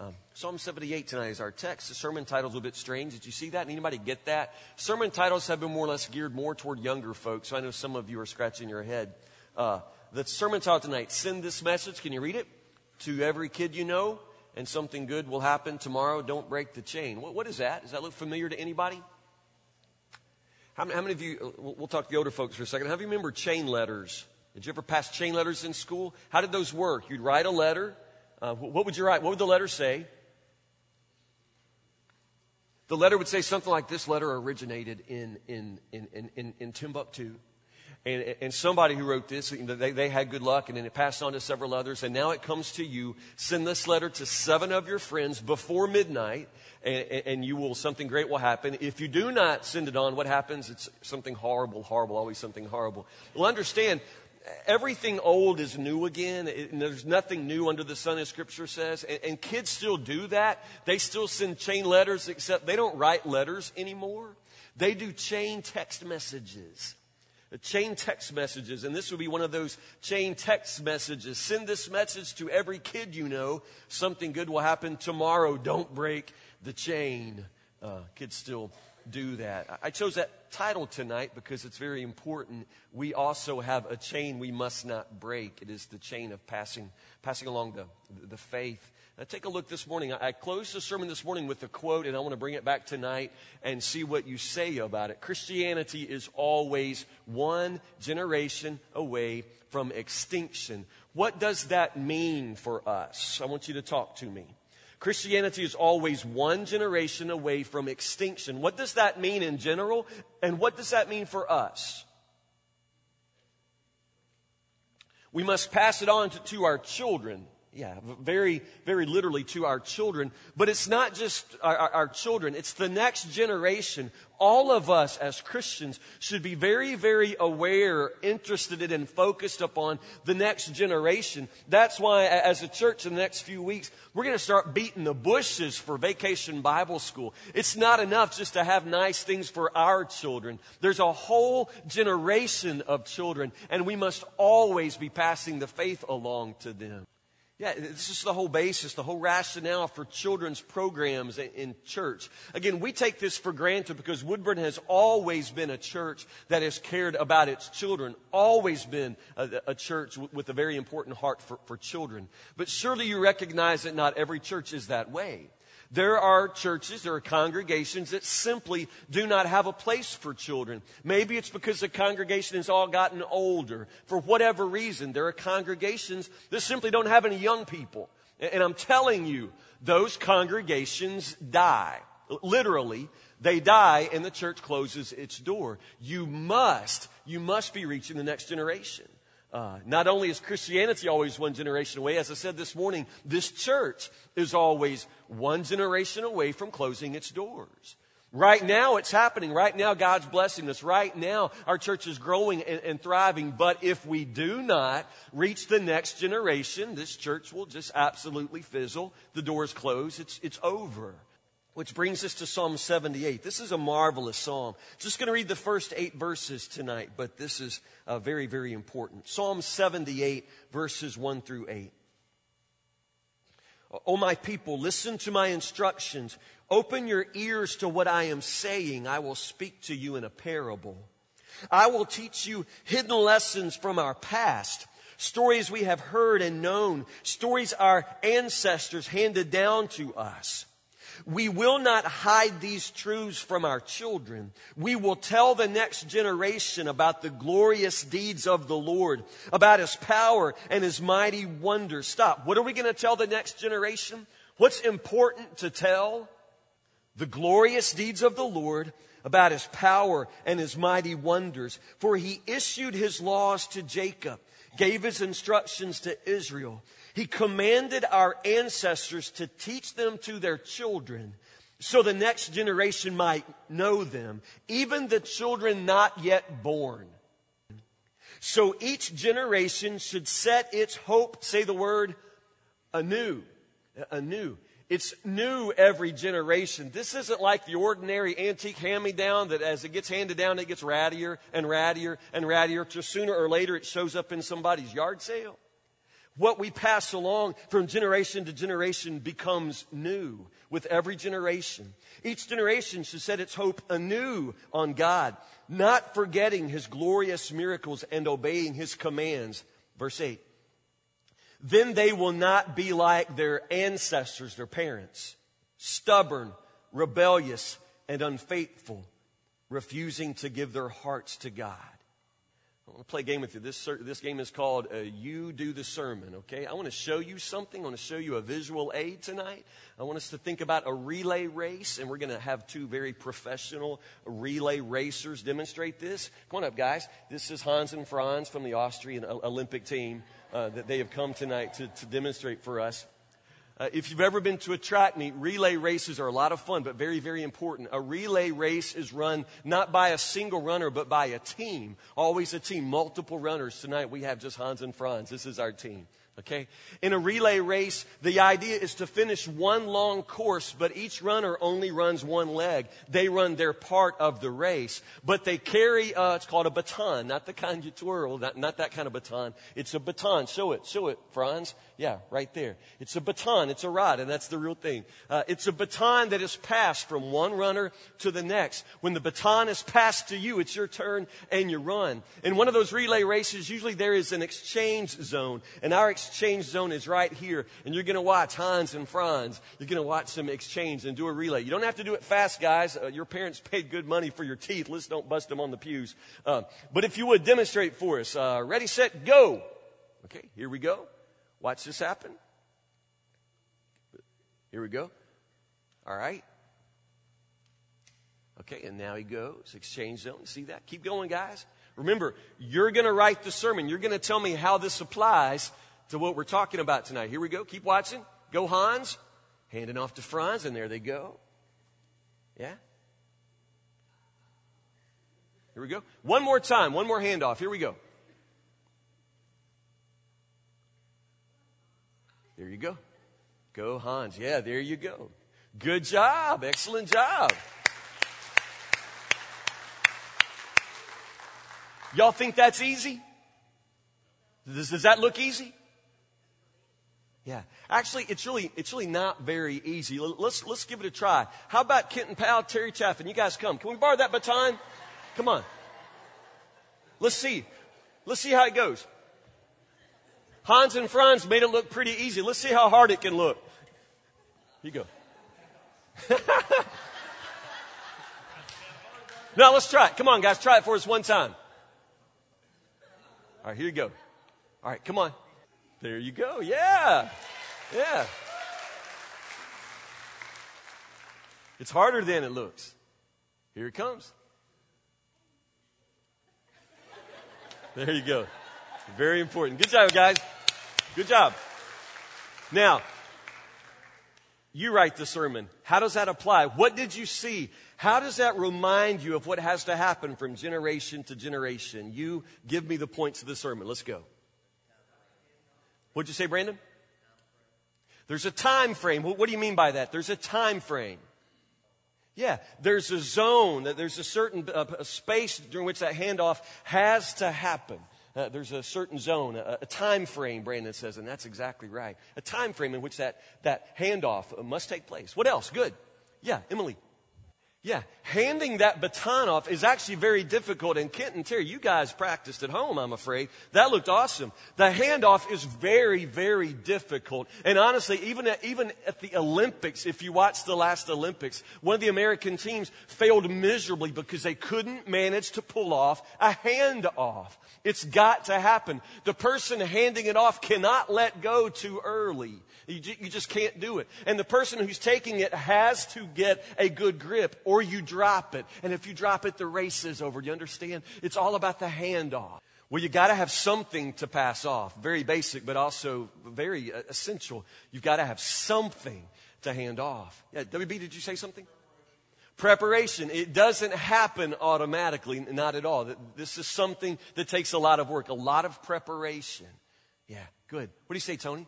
Um, Psalm 78 tonight is our text. The sermon title's a little bit strange. Did you see that? Anybody get that? Sermon titles have been more or less geared more toward younger folks. So I know some of you are scratching your head. Uh, the sermon title tonight, send this message. Can you read it? To every kid you know, and something good will happen tomorrow. Don't break the chain. what, what is that? Does that look familiar to anybody? How many, how many of you, we'll talk to the older folks for a second. How many remember chain letters? Did you ever pass chain letters in school? How did those work? You'd write a letter uh, what would you write? What would the letter say? The letter would say something like this letter originated in, in, in, in, in Timbuktu. And, and, somebody who wrote this, they, they had good luck, and then it passed on to several others, and now it comes to you. Send this letter to seven of your friends before midnight, and, and you will, something great will happen. If you do not send it on, what happens? It's something horrible, horrible, always something horrible. Well, understand, everything old is new again. It, there's nothing new under the sun, as Scripture says. And, and, kids still do that. They still send chain letters, except they don't write letters anymore. They do chain text messages. Chain text messages, and this would be one of those chain text messages. Send this message to every kid you know. Something good will happen tomorrow. Don't break the chain. Uh, kids still do that. I chose that title tonight because it's very important. We also have a chain we must not break. It is the chain of passing, passing along the, the faith. Now, take a look this morning. I closed the sermon this morning with a quote, and I want to bring it back tonight and see what you say about it. Christianity is always one generation away from extinction. What does that mean for us? I want you to talk to me. Christianity is always one generation away from extinction. What does that mean in general? And what does that mean for us? We must pass it on to, to our children. Yeah, very, very literally to our children. But it's not just our, our, our, children, it's the next generation. All of us as Christians should be very, very aware, interested in, and focused upon the next generation. That's why, as a church, in the next few weeks, we're going to start beating the bushes for vacation Bible school. It's not enough just to have nice things for our children. There's a whole generation of children, and we must always be passing the faith along to them. Yeah, this is the whole basis, the whole rationale for children's programs in church. Again, we take this for granted because Woodburn has always been a church that has cared about its children, always been a, a church with a very important heart for, for children. But surely you recognize that not every church is that way. There are churches, there are congregations that simply do not have a place for children. Maybe it's because the congregation has all gotten older. For whatever reason, there are congregations that simply don't have any young people. And I'm telling you, those congregations die. Literally, they die and the church closes its door. You must, you must be reaching the next generation. Uh, not only is Christianity always one generation away, as I said this morning, this church is always one generation away from closing its doors. Right now, it's happening. Right now, God's blessing us. Right now, our church is growing and, and, thriving. But if we do not reach the next generation, this church will just absolutely fizzle. The doors close. It's, it's over. Which brings us to Psalm 78. This is a marvelous psalm. Just going to read the first eight verses tonight, but this is uh, very, very important. Psalm 78, verses 1 through 8. O my people, listen to my instructions. Open your ears to what I am saying. I will speak to you in a parable. I will teach you hidden lessons from our past, stories we have heard and known, stories our ancestors handed down to us. We will not hide these truths from our children. We will tell the next generation about the glorious deeds of the Lord, about His power and His mighty wonders. Stop. What are we going to tell the next generation? What's important to tell? The glorious deeds of the Lord, about His power and His mighty wonders. For He issued His laws to Jacob, gave His instructions to Israel. He commanded our ancestors to teach them to their children so the next generation might know them, even the children not yet born. So each generation should set its hope, say the word, anew. Uh, anew. It's new every generation. This isn't like the ordinary antique hand me down that as it gets handed down, it gets rattier and rattier and rattier. Just sooner or later, it shows up in somebody's yard sale. What we pass along from generation to generation becomes new with every generation. Each generation should set its hope anew on God, not forgetting his glorious miracles and obeying his commands. Verse 8. Then they will not be like their ancestors, their parents, stubborn, rebellious, and unfaithful, refusing to give their hearts to God. I want to play a game with you. This, this game is called uh, You Do the Sermon, okay? I want to show you something. I want to show you a visual aid tonight. I want us to think about a relay race, and we're going to have two very professional relay racers demonstrate this. Come on up, guys. This is Hans and Franz from the Austrian Olympic team uh, that they have come tonight to, to demonstrate for us. Uh, if you've ever been to a track meet, relay races are a lot of fun, but very, very important. A relay race is run not by a single runner, but by a team. Always a team, multiple runners. Tonight we have just Hans and Franz. This is our team. Okay? In a relay race, the idea is to finish one long course, but each runner only runs one leg. They run their part of the race, but they carry, uh, it's called a baton, not the kind you twirl, not, not that kind of baton. It's a baton. Show it, show it, Franz. Yeah, right there. It's a baton, it's a rod, and that's the real thing. Uh, it's a baton that is passed from one runner to the next. When the baton is passed to you, it's your turn and you run. In one of those relay races, usually there is an exchange zone, and our exchange zone is right here. And you're going to watch Hans and Franz. You're going to watch them exchange and do a relay. You don't have to do it fast, guys. Uh, your parents paid good money for your teeth. Let's don't bust them on the pews. Uh, but if you would demonstrate for us. Uh, ready, set, go. Okay, here we go. Watch this happen. Here we go. All right. Okay, and now he goes. Exchange zone. See that? Keep going, guys. Remember, you're going to write the sermon. You're going to tell me how this applies to what we're talking about tonight. Here we go. Keep watching. Go Hans. Handing off to Franz, and there they go. Yeah? Here we go. One more time. One more handoff. Here we go. There you go. Go Hans. Yeah, there you go. Good job. Excellent job. Y'all think that's easy? Does, does that look easy? Yeah. Actually, it's really, it's really not very easy. Let's, let's give it a try. How about Kenton Powell, Terry Chaffin? You guys come. Can we borrow that baton? Come on. Let's see. Let's see how it goes. Hans and Franz made it look pretty easy. Let's see how hard it can look. Here you go. now let's try it. Come on, guys. Try it for us one time. All right, here you go. All right, come on. There you go. Yeah. Yeah. It's harder than it looks. Here it comes. There you go. Very important. Good job, guys. Good job. Now, you write the sermon. How does that apply? What did you see? How does that remind you of what has to happen from generation to generation? You give me the points of the sermon. Let's go. What'd you say, Brandon? There's a time frame. What, do you mean by that? There's a time frame. Yeah, there's a zone, there's a certain uh, space during which that handoff has to happen. Uh, there's a certain zone, a, a, time frame, Brandon says, and that's exactly right. A time frame in which that, that handoff must take place. What else? Good. Yeah, Emily. Yeah, handing that baton off is actually very difficult. And Kent and Terry, you guys practiced at home, I'm afraid. That looked awesome. The handoff is very, very difficult. And honestly, even at, even at the Olympics, if you watch the last Olympics, one of the American teams failed miserably because they couldn't manage to pull off a handoff. It's got to happen. The person handing it off cannot let go too early. You, you just can't do it. And the person who's taking it has to get a good grip or you drop it. And if you drop it, the race is over. Do you understand? It's all about the handoff. Well, you got to have something to pass off. Very basic, but also very uh, essential. You've got to have something to hand off. Yeah, WB, did you say something? Preparation. It doesn't happen automatically, not at all. This is something that takes a lot of work, a lot of preparation. Yeah, good. What do you say, Tony?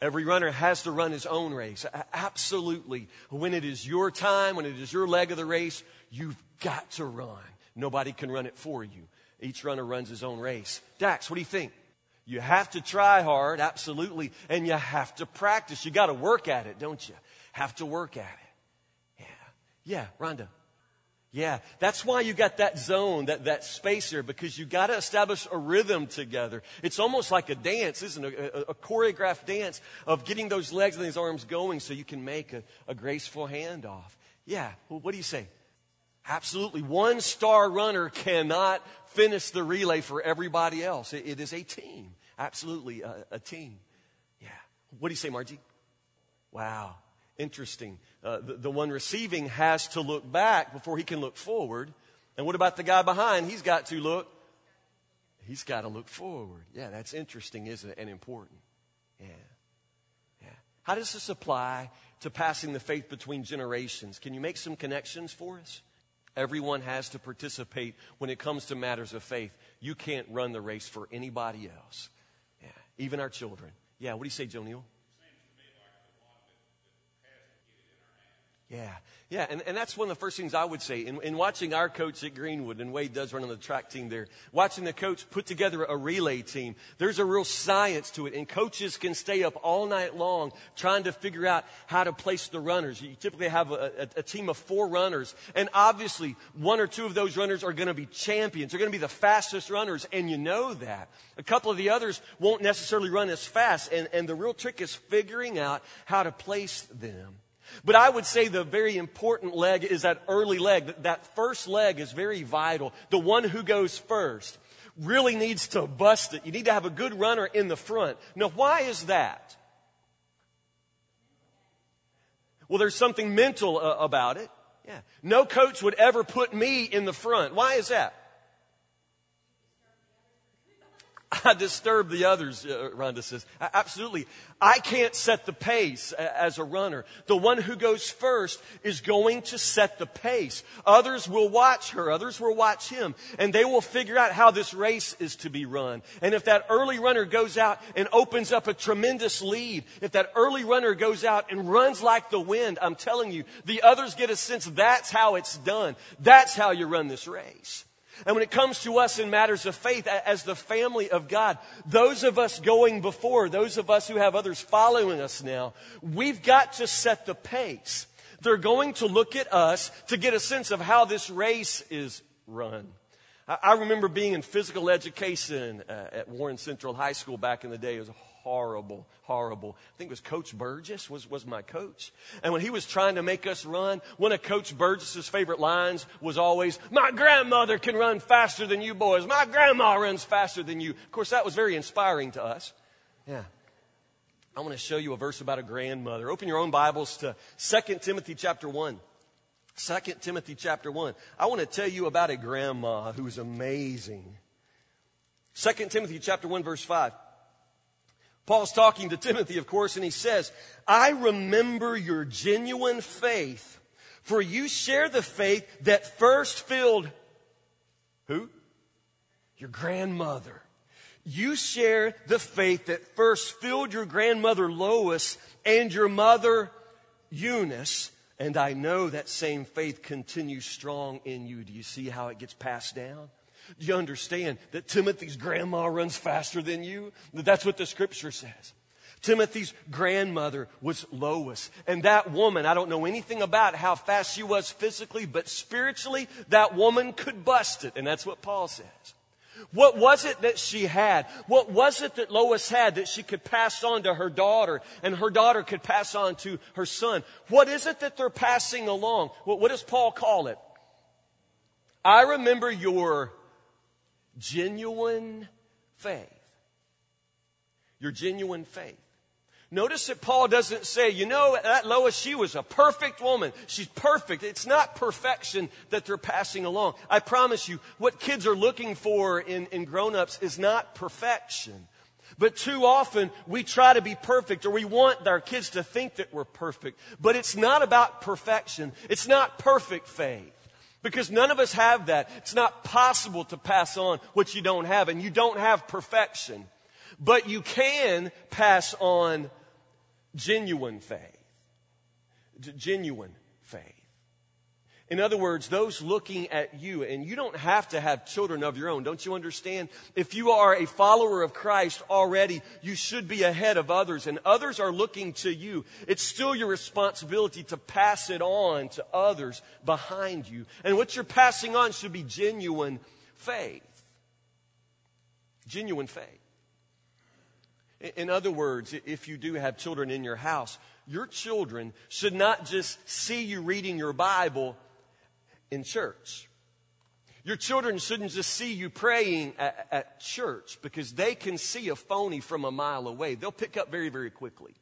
Every runner has to run his own race. Absolutely. When it is your time, when it is your leg of the race, you've got to run. Nobody can run it for you. Each runner runs his own race. Dax, what do you think? You have to try hard, absolutely, and you have to practice. You got to work at it, don't you? Have to work at it. Yeah. Yeah, Rhonda. Yeah, that's why you got that zone, that, that space there, because you got to establish a rhythm together. It's almost like a dance, isn't it? A, a, a choreographed dance of getting those legs and these arms going so you can make a, a graceful handoff. Yeah, well, what do you say? Absolutely. One star runner cannot finish the relay for everybody else. it, it is a team. Absolutely a, a, team. Yeah. What do you say, Margie? Wow. Interesting. Uh, the, the one receiving has to look back before he can look forward. And what about the guy behind? He's got to look. He's got to look forward. Yeah, that's interesting, isn't it? And important. Yeah. Yeah. How does this apply to passing the faith between generations? Can you make some connections for us? Everyone has to participate when it comes to matters of faith. You can't run the race for anybody else. Yeah, even our children. Yeah, what do you say, Joe Neal? Yeah, yeah, and, and that's one of the first things I would say. In, in watching our coach at Greenwood, and Wade does run on the track team there, watching the coach put together a relay team, there's a real science to it. And coaches can stay up all night long trying to figure out how to place the runners. You typically have a, a, a team of four runners, and obviously one or two of those runners are going to be champions. They're going to be the fastest runners, and you know that. A couple of the others won't necessarily run as fast, and, and the real trick is figuring out how to place them. But I would say the very important leg is that early leg. That first leg is very vital. The one who goes first really needs to bust it. You need to have a good runner in the front. Now, why is that? Well, there's something mental uh, about it. Yeah. No coach would ever put me in the front. Why is that? I disturb the others, uh, Rhonda says. Absolutely. I can't set the pace as a runner. The one who goes first is going to set the pace. Others will watch her. Others will watch him. And they will figure out how this race is to be run. And if that early runner goes out and opens up a tremendous lead, if that early runner goes out and runs like the wind, I'm telling you, the others get a sense that's how it's done. That's how you run this race. And when it comes to us in matters of faith, as the family of God, those of us going before, those of us who have others following us now, we've got to set the pace. They're going to look at us to get a sense of how this race is run. I remember being in physical education uh, at Warren Central High School back in the day. It was horrible, horrible. I think it was Coach Burgess was, was my coach. And when he was trying to make us run, one of Coach Burgess's favorite lines was always, my grandmother can run faster than you boys. My grandma runs faster than you. Of course, that was very inspiring to us. Yeah. I want to show you a verse about a grandmother. Open your own Bibles to 2 Timothy chapter 1. 2 Timothy chapter 1. I want to tell you about a grandma who's amazing. 2 Timothy chapter 1 verse 5. Paul's talking to Timothy, of course, and he says, I remember your genuine faith, for you share the faith that first filled who? Your grandmother. You share the faith that first filled your grandmother Lois and your mother Eunice. And I know that same faith continues strong in you. Do you see how it gets passed down? Do you understand that Timothy's grandma runs faster than you? That's what the scripture says. Timothy's grandmother was Lois. And that woman, I don't know anything about how fast she was physically, but spiritually, that woman could bust it. And that's what Paul says. What was it that she had? What was it that Lois had that she could pass on to her daughter and her daughter could pass on to her son? What is it that they're passing along? What, what does Paul call it? I remember your genuine faith. Your genuine faith. Notice that Paul doesn't say, you know, that Lois, she was a perfect woman. She's perfect. It's not perfection that they're passing along. I promise you, what kids are looking for in, in grown ups is not perfection. But too often we try to be perfect or we want our kids to think that we're perfect. But it's not about perfection. It's not perfect faith. Because none of us have that. It's not possible to pass on what you don't have, and you don't have perfection. But you can pass on genuine faith. G- genuine faith. In other words, those looking at you, and you don't have to have children of your own. Don't you understand? If you are a follower of Christ already, you should be ahead of others, and others are looking to you. It's still your responsibility to pass it on to others behind you. And what you're passing on should be genuine faith. Genuine faith. In other words, if you do have children in your house, your children should not just see you reading your Bible in church. Your children shouldn't just see you praying at, at, church because they can see a phony from a mile away. They'll pick up very, very quickly.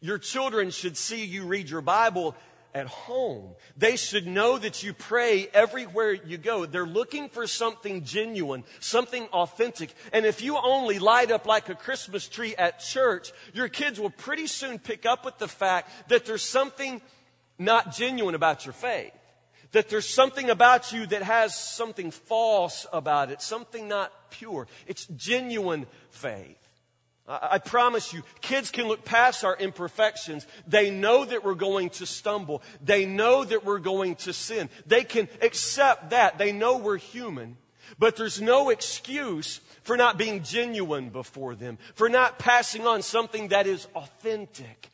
Your children should see you read your Bible at home. They should know that you pray everywhere you go. They're looking for something genuine, something authentic. And if you only light up like a Christmas tree at church, your kids will pretty soon pick up with the fact that there's something not genuine about your faith that there's something about you that has something false about it, something not pure. It's genuine faith. I, promise you, kids can look past our imperfections. They know that we're going to stumble. They know that we're going to sin. They can accept that. They know we're human. But there's no excuse for not being genuine before them, for not passing on something that is authentic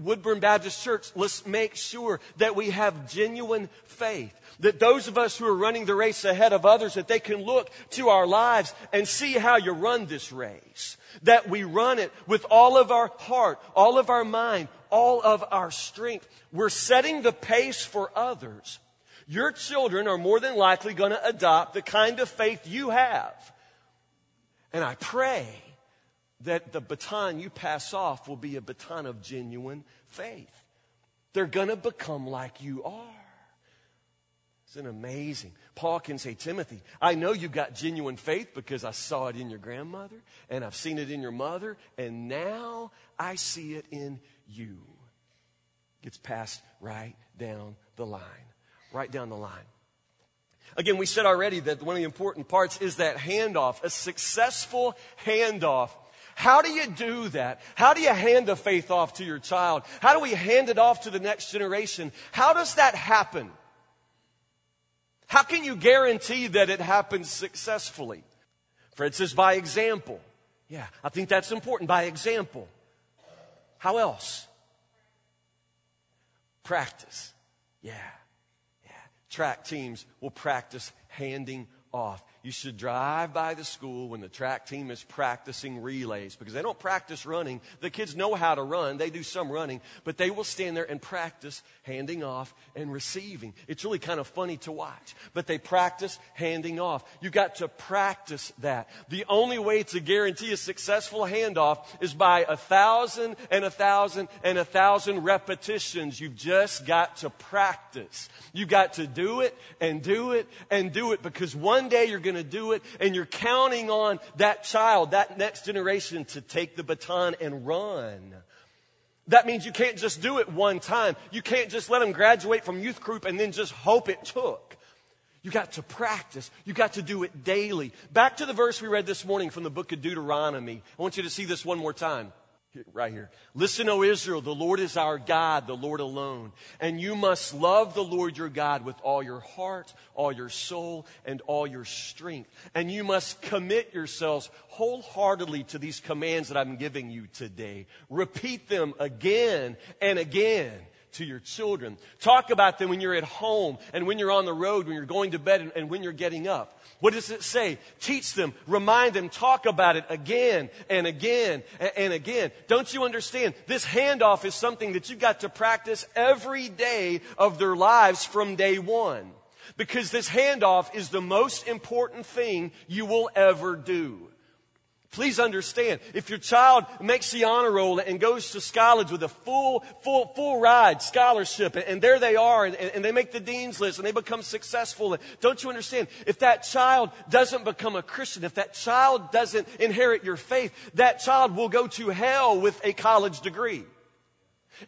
Woodburn Baptist Church, let's make sure that we have genuine faith. That those of us who are running the race ahead of others, that they can look to our lives and see how you run this race. That we run it with all of our heart, all of our mind, all of our strength. We're setting the pace for others. Your children are more than likely going to adopt the kind of faith you have. And I pray that the baton you pass off will be a baton of genuine faith. They're going to become like you are. Isn't amazing? Paul can say, Timothy, I know you've got genuine faith because I saw it in your grandmother and I've seen it in your mother, and now I see it in you. Gets passed right down the line. Right down the line. Again, we said already that one of the important parts is that handoff, a successful handoff how do you do that? How do you hand the faith off to your child? How do we hand it off to the next generation? How does that happen? How can you guarantee that it happens successfully? Fred says, by example. Yeah, I think that's important. By example. How else? Practice. Yeah, yeah. Track teams will practice handing off. You should drive by the school when the track team is practicing relays because they don't practice running. The kids know how to run. They do some running, but they will stand there and practice handing off and receiving. It's really kind of funny to watch, but they practice handing off. You've got to practice that. The only way to guarantee a successful handoff is by a thousand and a thousand and a thousand repetitions. You've just got to practice. You've got to do it and do it and do it because one day you're going to do it, and you're counting on that child, that next generation to take the baton and run. That means you can't just do it one time. You can't just let them graduate from youth group and then just hope it took. You got to practice. You got to do it daily. Back to the verse we read this morning from the book of Deuteronomy. I want you to see this one more time right here. Listen, O Israel, the Lord is our God, the Lord alone. And you must love the Lord your God with all your heart, all your soul, and all your strength. And you must commit yourselves wholeheartedly to these commands that I'm giving you today. Repeat them again and again to your children. Talk about them when you're at home and when you're on the road, when you're going to bed, and, and when you're getting up. What does it say? Teach them, remind them, talk about it again and again and again. Don't you understand? This handoff is something that you've got to practice every day of their lives from day one. Because this handoff is the most important thing you will ever do. Please understand, if your child makes the honor roll and goes to college with a full, full, full ride scholarship, and there they are, and, and they make the dean's list, and they become successful, don't you understand? If that child doesn't become a Christian, if that child doesn't inherit your faith, that child will go to hell with a college degree.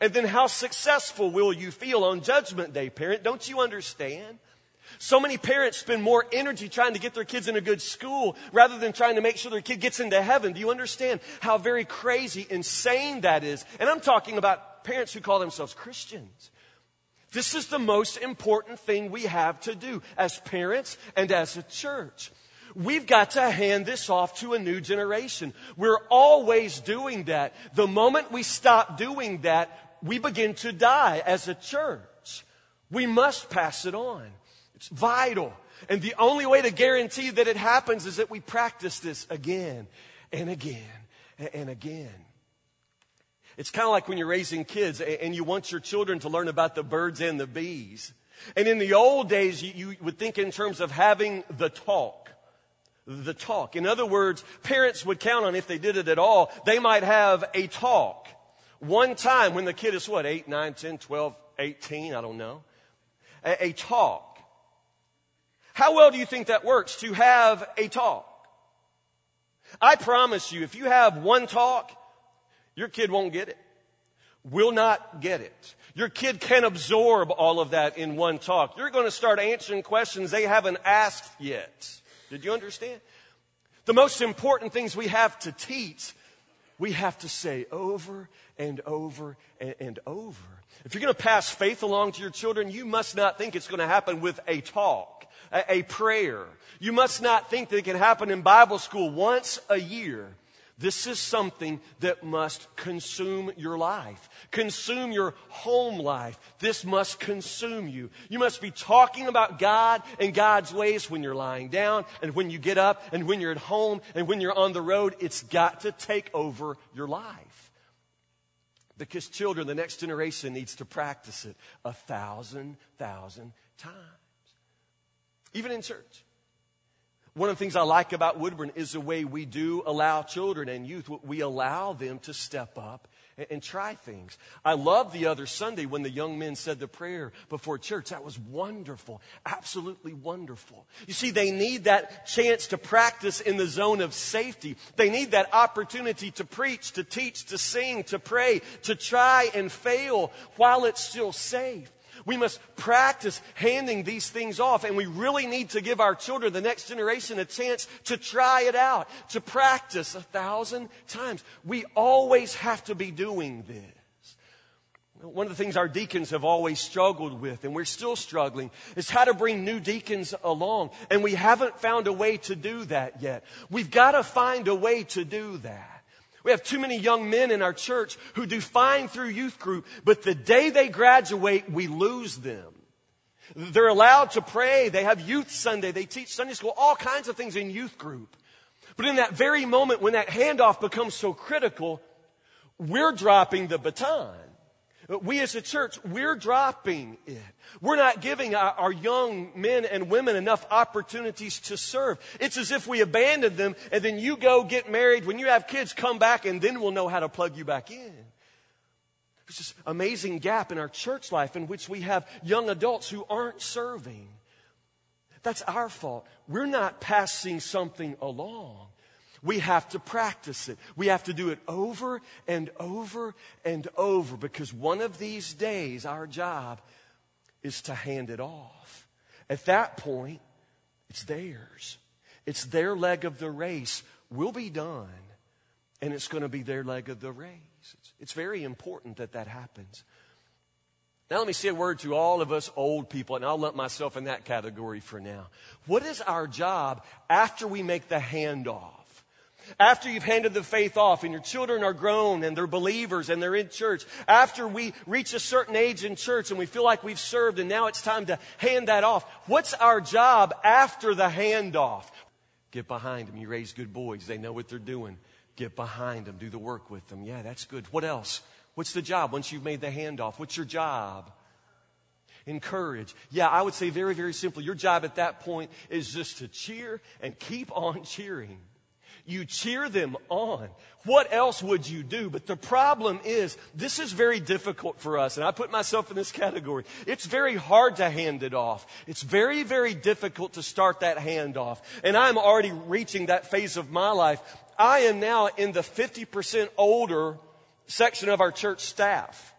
And then how successful will you feel on Judgment Day, parent? Don't you understand? So many parents spend more energy trying to get their kids in a good school rather than trying to make sure their kid gets into heaven. Do you understand how very crazy, insane that is? And I'm talking about parents who call themselves Christians. This is the most important thing we have to do as parents and as a church. We've got to hand this off to a new generation. We're always doing that. The moment we stop doing that, we begin to die as a church. We must pass it on. It's vital. And the only way to guarantee that it happens is that we practice this again and again and again. It's kind of like when you're raising kids and you want your children to learn about the birds and the bees. And in the old days, you, would think in terms of having the talk. The talk. In other words, parents would count on if they did it at all, they might have a talk. One time when the kid is what, 8, 9, 10, 12, 18, I don't know. A, a talk. How well do you think that works to have a talk? I promise you, if you have one talk, your kid won't get it. Will not get it. Your kid can't absorb all of that in one talk. You're going to start answering questions they haven't asked yet. Did you understand? The most important things we have to teach, we have to say over and over and, and over. If you're going to pass faith along to your children, you must not think it's going to happen with a talk, a, a prayer. You must not think that it can happen in Bible school once a year. This is something that must consume your life, consume your home life. This must consume you. You must be talking about God and God's ways when you're lying down and when you get up and when you're at home and when you're on the road. It's got to take over your life. Because children, the next generation needs to practice it a thousand, thousand times. Even in church. One of the things I like about Woodburn is the way we do allow children and youth, we allow them to step up and, and, try things. I love the other Sunday when the young men said the prayer before church. That was wonderful, absolutely wonderful. You see, they need that chance to practice in the zone of safety. They need that opportunity to preach, to teach, to sing, to pray, to try and fail while it's still safe. We must practice handing these things off, and we really need to give our children, the next generation, a chance to try it out, to practice a thousand times. We always have to be doing this. One of the things our deacons have always struggled with, and we're still struggling, is how to bring new deacons along. And we haven't found a way to do that yet. We've got to find a way to do that. We have too many young men in our church who do fine through youth group, but the day they graduate, we lose them. They're allowed to pray. They have youth Sunday. They teach Sunday school, all kinds of things in youth group. But in that very moment when that handoff becomes so critical, we're dropping the baton. We as a church, we're dropping it. We're not giving our, our, young men and women enough opportunities to serve. It's as if we abandon them and then you go get married. When you have kids, come back and then we'll know how to plug you back in. There's this amazing gap in our church life in which we have young adults who aren't serving. That's our fault. We're not passing something along. We have to practice it. We have to do it over and over and over because one of these days, our job is to hand it off. At that point, it's theirs. It's their leg of the race. We'll be done, and it's going to be their leg of the race. It's, it's very important that that happens. Now, let me say a word to all of us old people, and I'll lump myself in that category for now. What is our job after we make the handoff? After you've handed the faith off and your children are grown and they're believers and they're in church, after we reach a certain age in church and we feel like we've served and now it's time to hand that off, what's our job after the handoff? Get behind them. You raise good boys. They know what they're doing. Get behind them. Do the work with them. Yeah, that's good. What else? What's the job once you've made the handoff? What's your job? Encourage. Yeah, I would say very, very simply, your job at that point is just to cheer and keep on cheering. You cheer them on. What else would you do? But the problem is, this is very difficult for us, and I put myself in this category. It's very hard to hand it off. It's very, very difficult to start that handoff. And I'm already reaching that phase of my life. I am now in the 50% older section of our church staff.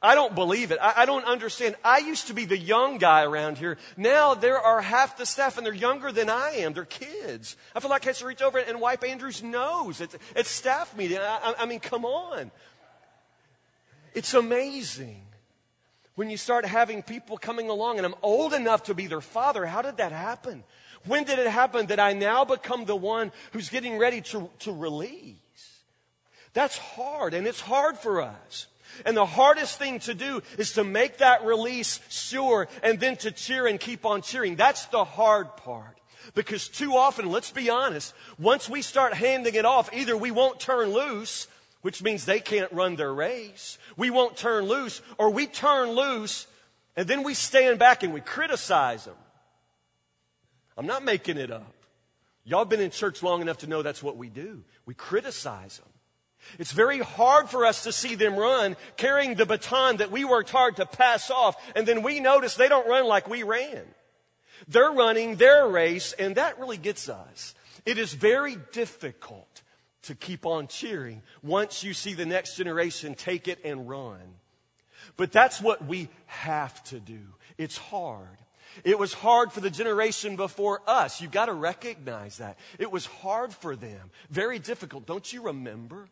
I don't believe it. I, I, don't understand. I used to be the young guy around here. Now there are half the staff and they're younger than I am. They're kids. I feel like I have to reach over and wipe Andrew's nose It's, at staff meeting. I, I mean, come on. It's amazing. When you start having people coming along and I'm old enough to be their father, how did that happen? When did it happen that I now become the one who's getting ready to, to release? That's hard and it's hard for us. And the hardest thing to do is to make that release sure and then to cheer and keep on cheering. That's the hard part. Because too often, let's be honest, once we start handing it off, either we won't turn loose which means they can't run their race. We won't turn loose, or we turn loose and then we stand back and we criticize them. I'm not making it up. Y'all been in church long enough to know that's what we do. We criticize them. It's very hard for us to see them run carrying the baton that we worked hard to pass off, and then we notice they don't run like we ran. They're running their race, and that really gets us. It is very difficult to keep on cheering once you see the next generation take it and run. But that's what we have to do. It's hard. It was hard for the generation before us. You've got to recognize that. It was hard for them. Very difficult. Don't you remember?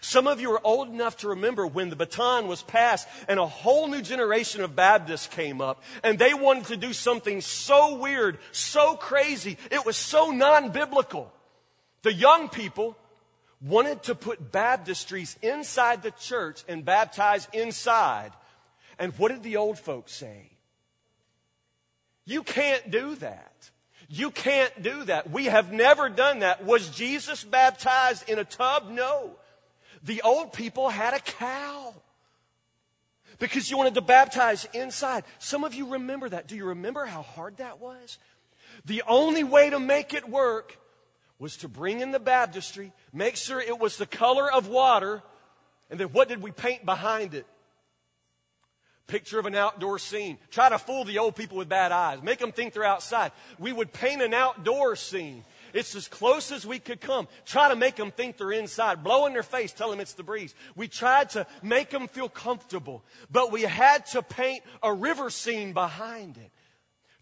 Some of you are old enough to remember when the baton was passed and a whole new generation of Baptists came up and they wanted to do something so weird, so crazy. It was so non biblical. The young people wanted to put baptistries inside the church and baptize inside. And what did the old folks say? You can't do that. You can't do that. We have never done that. Was Jesus baptized in a tub? No. The old people had a cow because you wanted to baptize inside. Some of you remember that. Do you remember how hard that was? The only way to make it work was to bring in the baptistry, make sure it was the color of water, and then what did we paint behind it? Picture of an outdoor scene. Try to fool the old people with bad eyes. Make them think they're outside. We would paint an outdoor scene. It's as close as we could come. Try to make them think they're inside. Blow in their face, tell them it's the breeze. We tried to make them feel comfortable, but we had to paint a river scene behind it.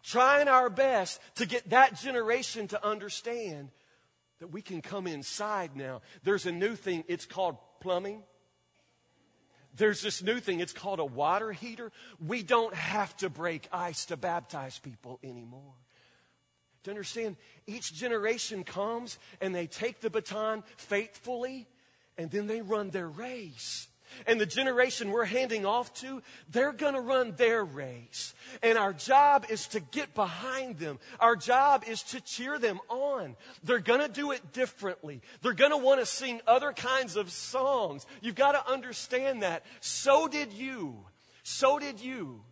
Trying our best to get that generation to understand that we can come inside now. There's a new thing, it's called plumbing. There's this new thing, it's called a water heater. We don't have to break ice to baptize people anymore. To understand, each generation comes and they take the baton faithfully and then they run their race. And the generation we're handing off to, they're going to run their race. And our job is to get behind them. Our job is to cheer them on. They're going to do it differently. They're going to want to sing other kinds of songs. You've got to understand that. So did you. So did you.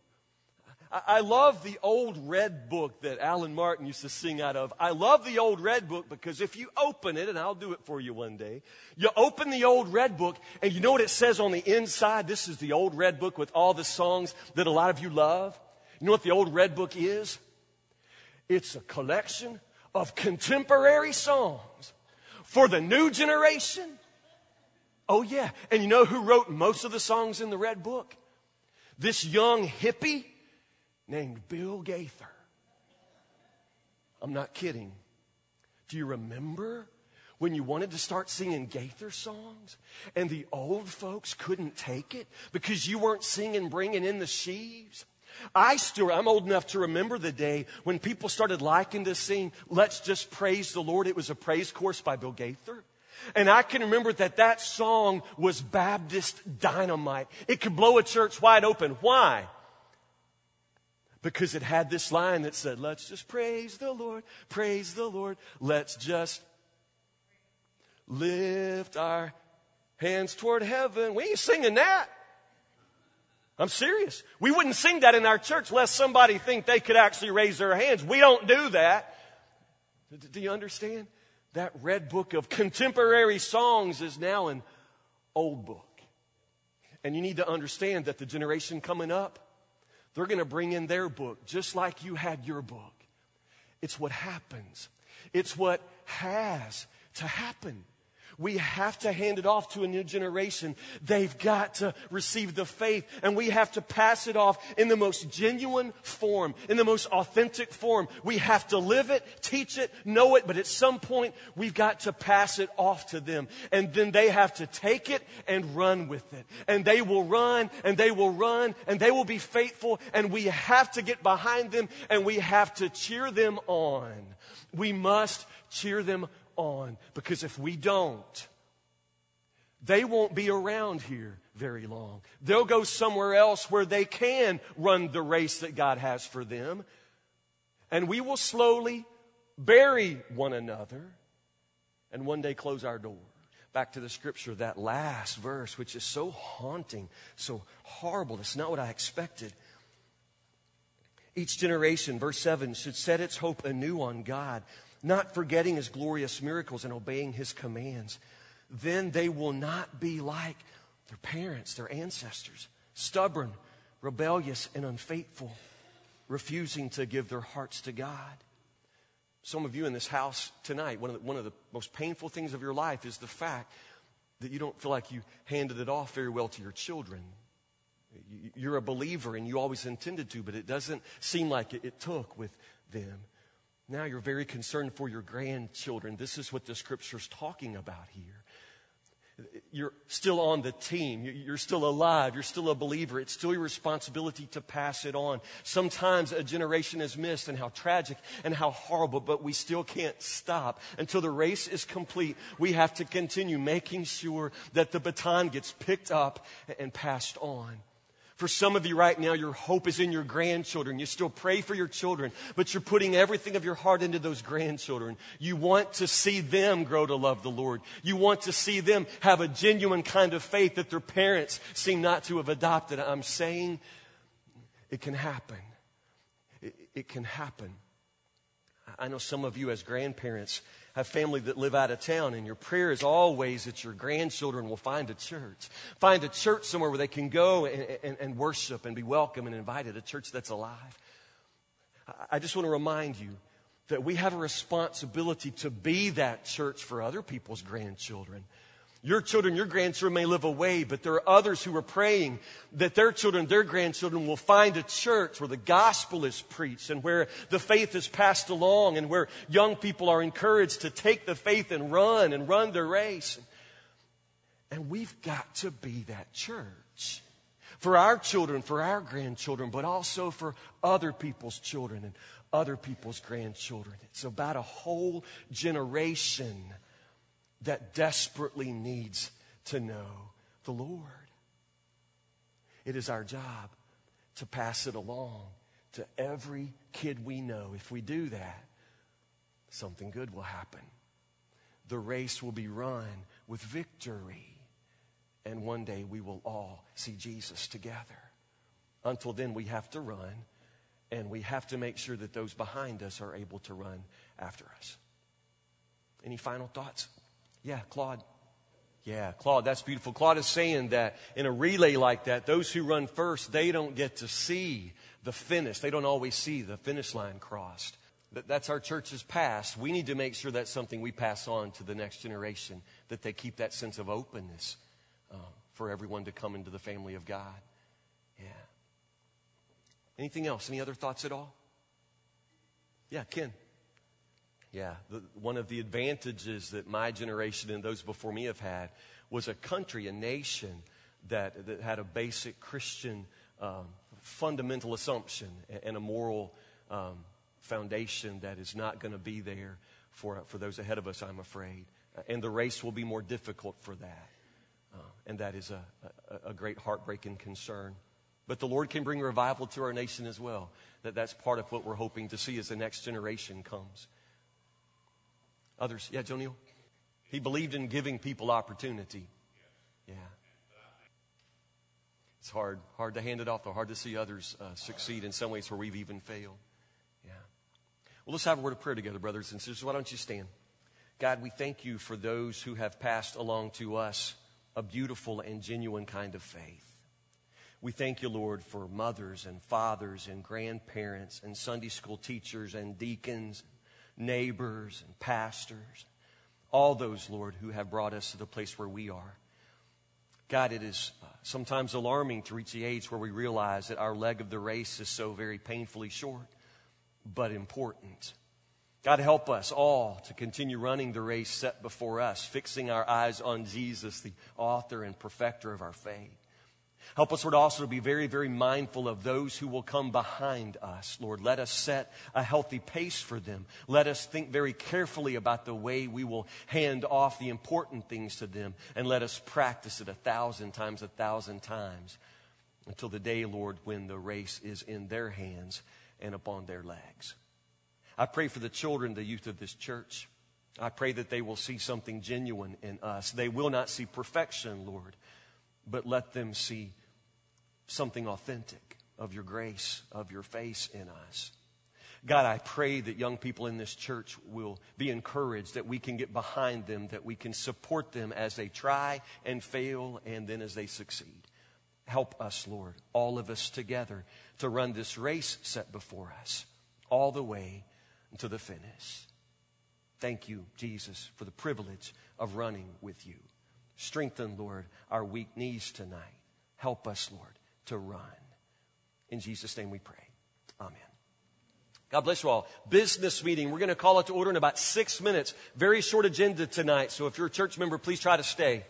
I love the old red book that Alan Martin used to sing out of. I love the old red book because if you open it, and I'll do it for you one day, you open the old red book and you know what it says on the inside? This is the old red book with all the songs that a lot of you love. You know what the old red book is? It's a collection of contemporary songs for the new generation. Oh, yeah. And you know who wrote most of the songs in the red book? This young hippie named Bill Gaither. I'm not kidding. Do you remember when you wanted to start singing Gaither songs and the old folks couldn't take it because you weren't singing Bringing in the Sheaves? I still, I'm old enough to remember the day when people started liking to sing, Let's Just Praise the Lord. It was a praise chorus by Bill Gaither. And I can remember that that song was Baptist dynamite. It could blow a church wide open. Why? Because it had this line that said, Let's just praise the Lord, praise the Lord. Let's just lift our hands toward heaven. We ain't singing that. I'm serious. We wouldn't sing that in our church lest somebody think they could actually raise their hands. We don't do that. Do you understand? That red book of contemporary songs is now an old book. And you need to understand that the generation coming up, they're going to bring in their book just like you had your book. It's what happens, it's what has to happen. We have to hand it off to a new generation. They've got to receive the faith, and we have to pass it off in the most genuine form, in the most authentic form. We have to live it, teach it, know it, but at some point, we've got to pass it off to them. And then they have to take it and run with it. And they will run, and they will run, and they will be faithful, and we have to get behind them, and we have to cheer them on. We must cheer them on because if we don't, they won't be around here very long. They'll go somewhere else where they can run the race that God has for them. And we will slowly bury one another and one day close our door. Back to the scripture, that last verse, which is so haunting, so horrible. It's not what I expected. Each generation, verse 7, should set its hope anew on God not forgetting his glorious miracles and obeying his commands, then they will not be like their parents, their ancestors, stubborn, rebellious, and unfaithful, refusing to give their hearts to God. Some of you in this house tonight, one of, the, one of the most painful things of your life is the fact that you don't feel like you handed it off very well to your children. You're a believer and you always intended to, but it doesn't seem like it, it took with them. Now you're very concerned for your grandchildren. This is what the scripture's talking about here. You're still on the team. You're still alive. You're still a believer. It's still your responsibility to pass it on. Sometimes a generation is missed and how tragic and how horrible, but we still can't stop. Until the race is complete, we have to continue making sure that the baton gets picked up and passed on. For some of you right now, your hope is in your grandchildren. You still pray for your children, but you're putting everything of your heart into those grandchildren. You want to see them grow to love the Lord. You want to see them have a genuine kind of faith that their parents seem not to have adopted. I'm saying it can happen. It, it can happen. I know some of you as grandparents have family that live out of town, and your prayer is always that your grandchildren will find a church. Find a church somewhere where they can go and, and, and worship and be welcome and invited, a church that's alive. I just want to remind you that we have a responsibility to be that church for other people's grandchildren. Your children, your grandchildren may live away, but there are others who are praying that their children, their grandchildren will find a church where the gospel is preached and where the faith is passed along and where young people are encouraged to take the faith and run and run their race. And we've got to be that church for our children, for our grandchildren, but also for other people's children and other people's grandchildren. It's about a whole generation that desperately needs to know the Lord. It is our job to pass it along to every kid we know. If we do that, something good will happen. The race will be run with victory. And one day we will all see Jesus together. Until then, we have to run, and we have to make sure that those behind us are able to run after us. Any final thoughts? Yeah, Claude. Yeah, Claude, that's beautiful. Claude is saying that in a relay like that, those who run first, they don't get to see the finish. They don't always see the finish line crossed. That's our church's past. We need to make sure that's something we pass on to the next generation, that they keep that sense of openness uh, for everyone to come into the family of God. Yeah. Anything else? Any other thoughts at all? Yeah, Ken. Yeah, the, one of the advantages that my generation and those before me have had was a country, a nation that, that had a basic Christian um, fundamental assumption and a moral um, foundation that is not going to be there for, for those ahead of us, I'm afraid. And the race will be more difficult for that. Uh, and that is a, a, a great heartbreaking concern. But the Lord can bring revival to our nation as well. That that's part of what we're hoping to see as the next generation comes. Others? Yeah, Joe Neal? He believed in giving people opportunity. Yeah. It's hard, hard to hand it off, though, hard to see others uh, succeed in some ways where we've even failed. Yeah. Well, let's have a word of prayer together, brothers and sisters. Why don't you stand? God, we thank you for those who have passed along to us a beautiful and genuine kind of faith. We thank you, Lord, for mothers and fathers and grandparents and Sunday school teachers and deacons neighbors and pastors all those, Lord, who have brought us to the place where we are. God, it is uh, sometimes alarming to reach the age where we realize that our leg of the race is so very painfully short, but important. God, help us all to continue running the race set before us, fixing our eyes on Jesus, the author and perfecter of our faith. Help us, Lord, also to be very, very mindful of those who will come behind us. Lord, let us set a healthy pace for them. Let us think very carefully about the way we will hand off the important things to them. And let us practice it a thousand times, a thousand times until the day, Lord, when the race is in their hands and upon their legs. I pray for the children, the youth of this church. I pray that they will see something genuine in us. They will not see perfection, Lord but let them see something authentic of your grace, of your face in us. God, I pray that young people in this church will be encouraged, that we can get behind them, that we can support them as they try and fail, and then as they succeed. Help us, Lord, all of us together, to run this race set before us all the way to the finish. Thank you, Jesus, for the privilege of running with you. Strengthen, Lord, our weak knees tonight. Help us, Lord, to run. In Jesus' name we pray. Amen. God bless you all. Business meeting. We're going to call it to order in about six minutes. Very short agenda tonight. So if you're a church member, please try to stay.